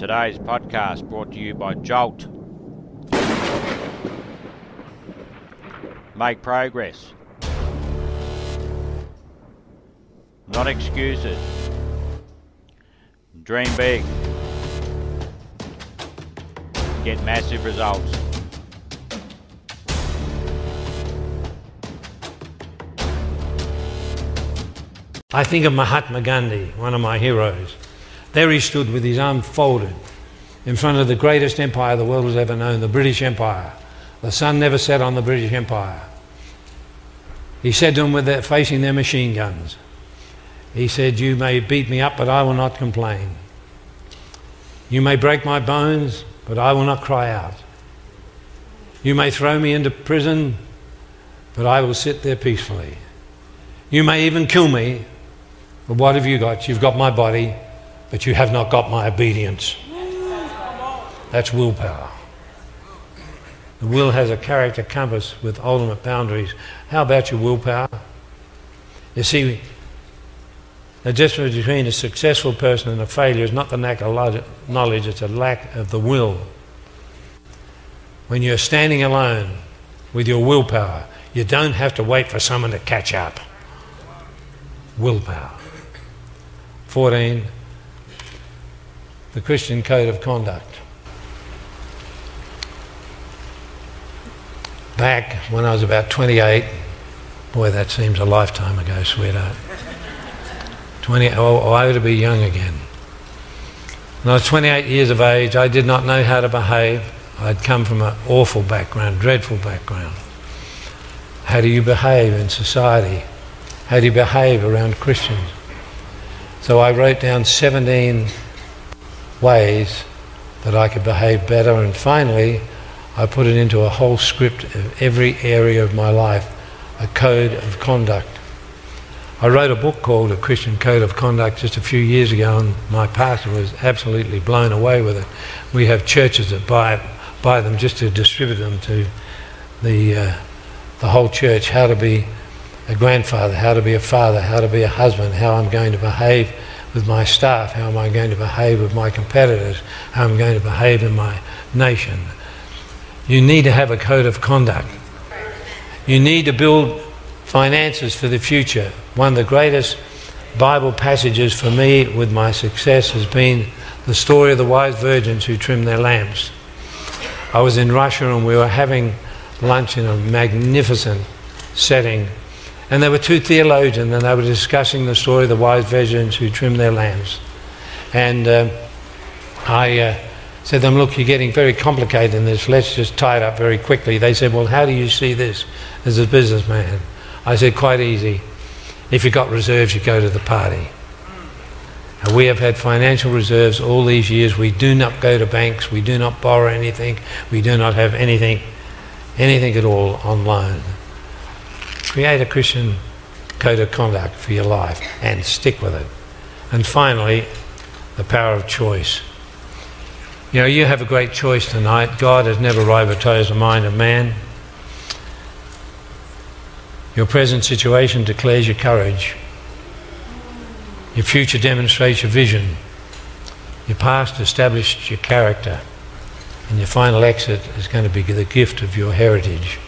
Today's podcast brought to you by Jolt. Make progress. Not excuses. Dream big. Get massive results. I think of Mahatma Gandhi, one of my heroes. There he stood with his arms folded in front of the greatest empire the world has ever known, the British Empire. The sun never set on the British Empire. He said to them with their, facing their machine guns, he said, You may beat me up, but I will not complain. You may break my bones, but I will not cry out. You may throw me into prison, but I will sit there peacefully. You may even kill me, but what have you got? You've got my body, but you have not got my obedience. That's willpower. The will has a character compass with ultimate boundaries. How about your willpower? You see, the difference between a successful person and a failure is not the lack of knowledge, it's a lack of the will. When you're standing alone with your willpower, you don't have to wait for someone to catch up. Willpower. 14. The Christian Code of Conduct. Back when I was about 28, boy, that seems a lifetime ago, sweetheart. 20, oh, I ought to be young again. When I was 28 years of age, I did not know how to behave. I'd come from an awful background, dreadful background. How do you behave in society? How do you behave around Christians? So I wrote down 17 ways that I could behave better, and finally, I put it into a whole script of every area of my life, a code of conduct. I wrote a book called A Christian Code of Conduct just a few years ago, and my pastor was absolutely blown away with it. We have churches that buy, buy them just to distribute them to the, uh, the whole church how to be a grandfather, how to be a father, how to be a husband, how I'm going to behave with my staff, how am I going to behave with my competitors, how am I'm going to behave in my nation. You need to have a code of conduct. You need to build finances for the future. One of the greatest Bible passages for me with my success has been the story of the wise virgins who trimmed their lamps. I was in Russia and we were having lunch in a magnificent setting and there were two theologians, and they were discussing the story of the wise virgins who trimmed their lamps. And uh, I uh, said to them, Look, you're getting very complicated in this. Let's just tie it up very quickly. They said, Well, how do you see this as a businessman? I said, Quite easy. If you've got reserves, you go to the party. And we have had financial reserves all these years. We do not go to banks. We do not borrow anything. We do not have anything, anything at all on loan. Create a Christian code of conduct for your life and stick with it. And finally, the power of choice. You know, you have a great choice tonight. God has never riveted the mind of man. Your present situation declares your courage. Your future demonstrates your vision. Your past established your character. And your final exit is going to be the gift of your heritage.